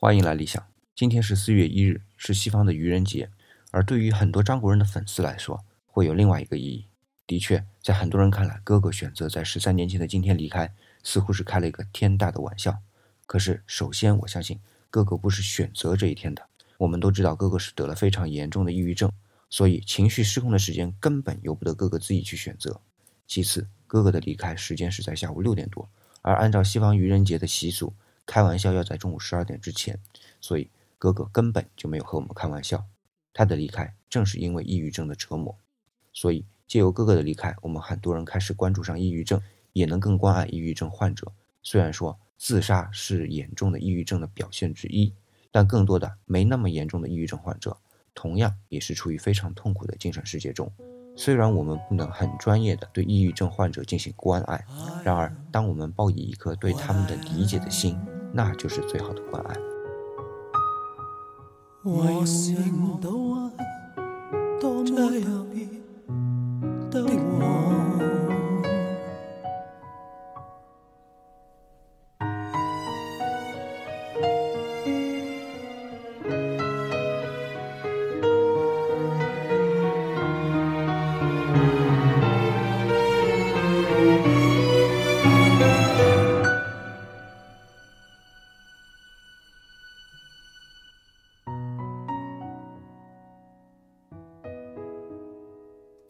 欢迎来理想。今天是四月一日，是西方的愚人节，而对于很多张国人的粉丝来说，会有另外一个意义。的确，在很多人看来，哥哥选择在十三年前的今天离开，似乎是开了一个天大的玩笑。可是，首先我相信，哥哥不是选择这一天的。我们都知道，哥哥是得了非常严重的抑郁症，所以情绪失控的时间根本由不得哥哥自己去选择。其次，哥哥的离开时间是在下午六点多，而按照西方愚人节的习俗。开玩笑要在中午十二点之前，所以哥哥根本就没有和我们开玩笑。他的离开正是因为抑郁症的折磨，所以借由哥哥的离开，我们很多人开始关注上抑郁症，也能更关爱抑郁症患者。虽然说自杀是严重的抑郁症的表现之一，但更多的没那么严重的抑郁症患者，同样也是处于非常痛苦的精神世界中。虽然我们不能很专业的对抑郁症患者进行关爱，然而当我们抱以一颗对他们的理解的心。那就是最好的关爱。我心都爱多么特别的我。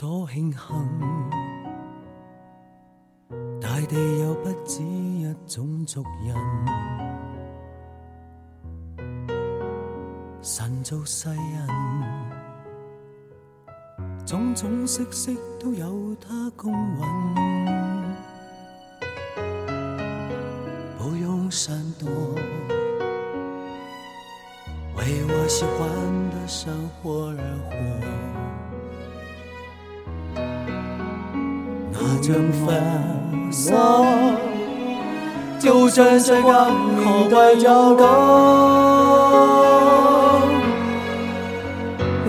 多庆幸，大地有不止一种族人，神造世人，种种色色都有他公允，不用闪躲，为我喜欢的生活而活。像粉色，就站在刚好的角落。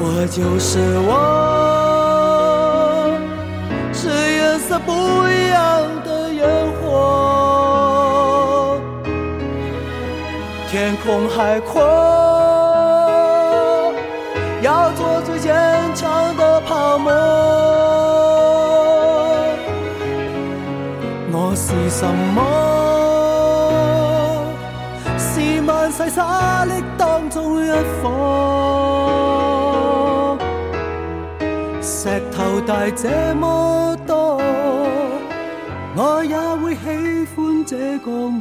我就是我，是颜色不一样的烟火。天空海阔，要做最坚强的泡沫。沙砾当中一颗。石头大这么多，我也会喜欢这个我。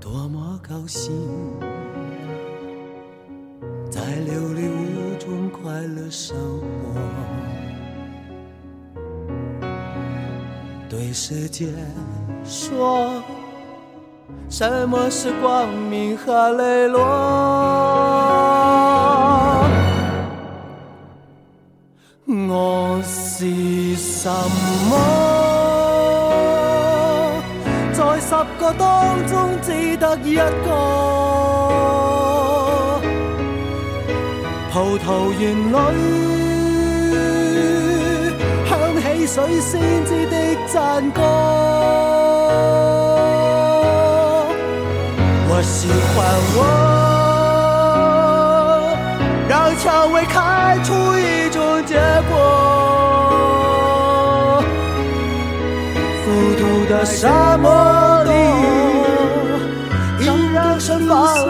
多么高兴！在琉璃屋中快乐生活，对世界说，什么是光明和磊落？我是什么？在十个当中只得一个。葡萄园里响起水仙子的赞歌。我喜欢我，让蔷薇开出一种结果。孤独的沙漠里，依然盛放。